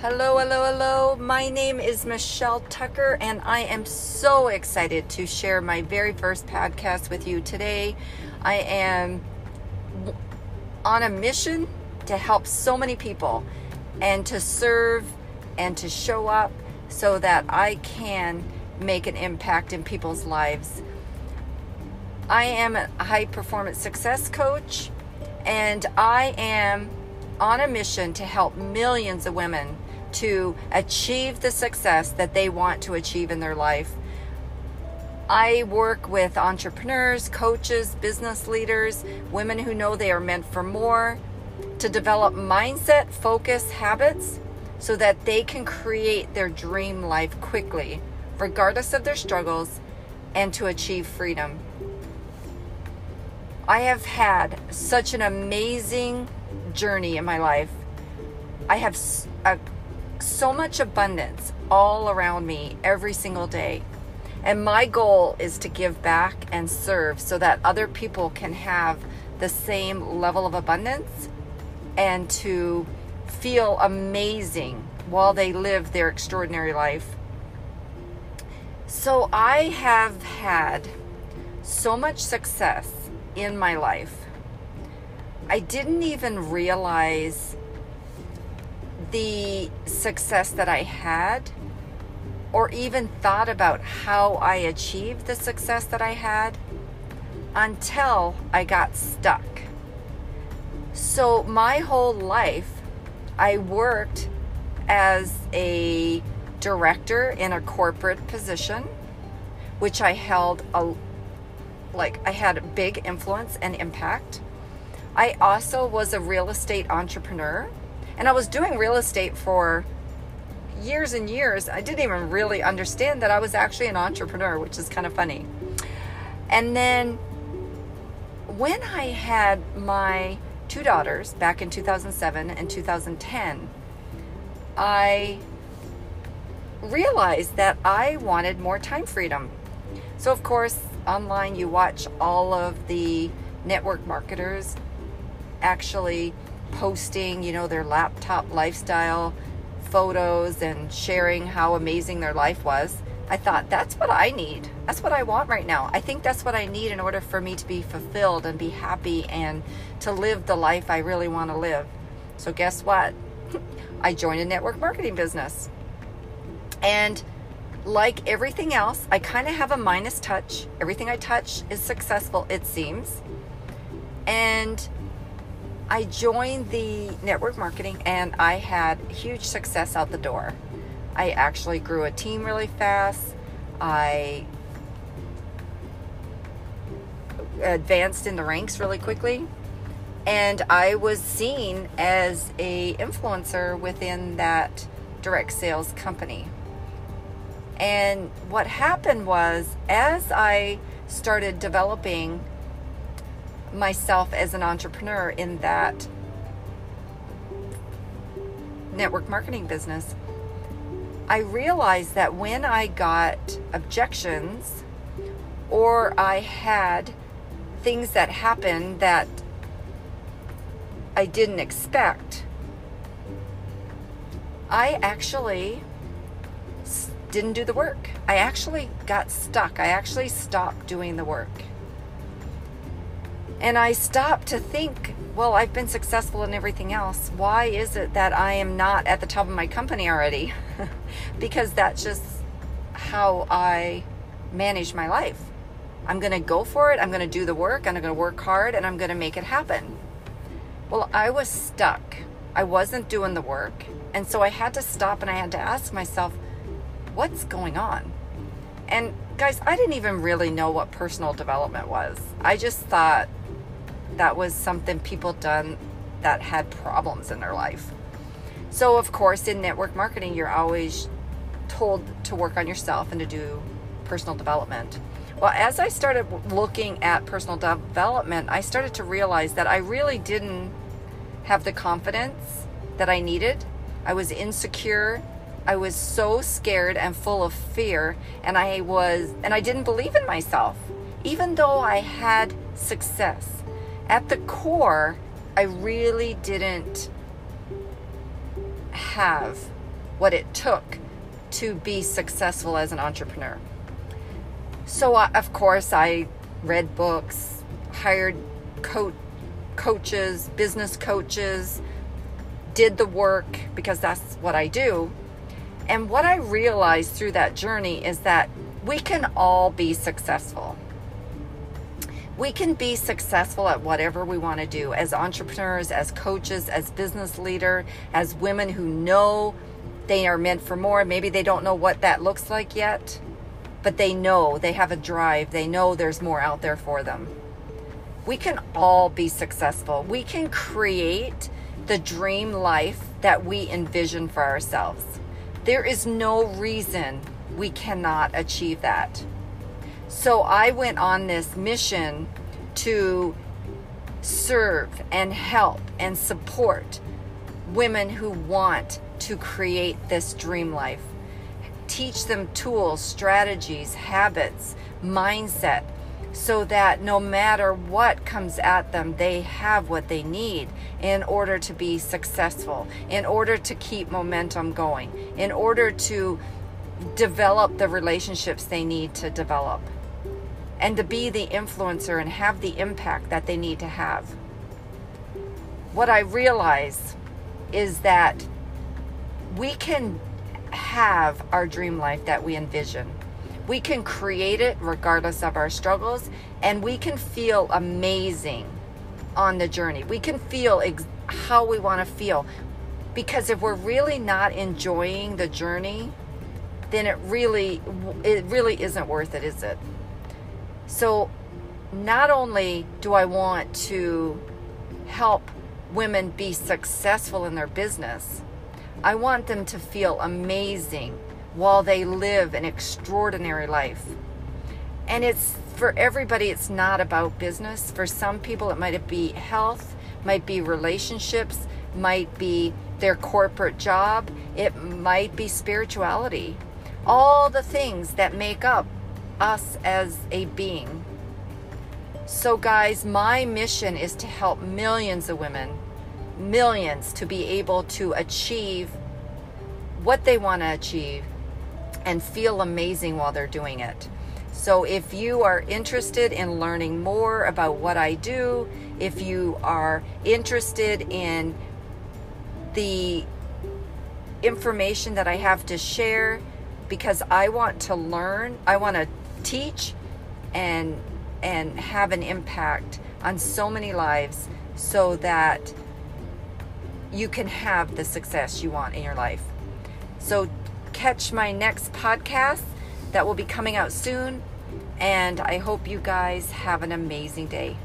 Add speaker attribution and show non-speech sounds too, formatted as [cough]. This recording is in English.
Speaker 1: Hello, hello, hello. My name is Michelle Tucker, and I am so excited to share my very first podcast with you today. I am on a mission to help so many people and to serve and to show up so that I can make an impact in people's lives. I am a high performance success coach, and I am on a mission to help millions of women to achieve the success that they want to achieve in their life. I work with entrepreneurs, coaches, business leaders, women who know they are meant for more to develop mindset, focus, habits so that they can create their dream life quickly, regardless of their struggles, and to achieve freedom. I have had such an amazing journey in my life. I have a so much abundance all around me every single day. And my goal is to give back and serve so that other people can have the same level of abundance and to feel amazing while they live their extraordinary life. So I have had so much success in my life. I didn't even realize the success that I had or even thought about how I achieved the success that I had until I got stuck. So, my whole life, I worked as a director in a corporate position, which I held a like I had big influence and impact. I also was a real estate entrepreneur and I was doing real estate for years and years. I didn't even really understand that I was actually an entrepreneur, which is kind of funny. And then when I had my two daughters back in 2007 and 2010, I realized that I wanted more time freedom. So, of course, online you watch all of the network marketers actually posting, you know, their laptop lifestyle photos and sharing how amazing their life was. I thought that's what I need. That's what I want right now. I think that's what I need in order for me to be fulfilled and be happy and to live the life I really want to live. So, guess what? [laughs] I joined a network marketing business. And like everything else, I kind of have a Midas touch. Everything I touch is successful, it seems. And I joined the network marketing and I had huge success out the door. I actually grew a team really fast. I advanced in the ranks really quickly and I was seen as a influencer within that direct sales company. And what happened was as I started developing myself as an entrepreneur in that network marketing business, I realized that when I got objections or I had things that happened that I didn't expect, I actually didn't do the work. I actually got stuck. I actually stopped doing the work. And I stopped to think, well, I've been successful in everything else. Why is it that I am not at the top of my company already? [laughs] because that's just how I manage my life. I'm going to go for it. I'm going to do the work. I'm going to work hard and I'm going to make it happen. Well, I was stuck. I wasn't doing the work. And so I had to stop and I had to ask myself, what's going on? And guys, I didn't even really know what personal development was. I just thought that was something people done that had problems in their life. So, of course, in network marketing, you're always told to work on yourself and to do personal development. Well, as I started looking at personal development, I started to realize that I really didn't have the confidence that I needed. I was insecure. I was so scared and full of fear, and I was and I didn't believe in myself. Even though I had success, at the core, I really didn't have what it took to be successful as an entrepreneur. So, uh, of course, I read books, hired co- coaches, business coaches, did the work because that's what I do. And what I realized through that journey is that we can all be successful. We can be successful at whatever we want to do as entrepreneurs, as coaches, as business leader, as women who know they are meant for more. Maybe they don't know what that looks like yet, but they know they have a drive. They know there's more out there for them. We can all be successful. We can create the dream life that we envision for ourselves. There is no reason we cannot achieve that. So I went on this mission to serve and help and support women who want to create this dream life. Teach them tools, strategies, habits, mindset, so that no matter what comes at them, they have what they need in order to be successful, in order to keep momentum going, in order to develop the relationships they need to develop, and to be the influencer and have the impact that they need to have. What I realize is that we can have our dream life that we envision. We can create it regardless of our struggles, and we can feel amazing on the journey. We can feel ex- how we want to feel. Because if we're really not enjoying the journey, then it really it really isn't worth it, is it? So not only do I want to help women be successful in their business, I want them to feel amazing while they live an extraordinary life. And it's for everybody, it's not about business. For some people, it might be health, might be relationships, might be their corporate job, it might be spirituality. All the things that make up us as a being. So, guys, my mission is to help millions of women, millions, to be able to achieve what they want to achieve and feel amazing while they're doing it. So, if you are interested in learning more about what I do, if you are interested in the information that I have to share, because I want to learn, I want to teach and and have an impact on so many lives so that you can have the success you want in your life. So catch my next podcast that will be coming out soon. And I hope you guys have an amazing day.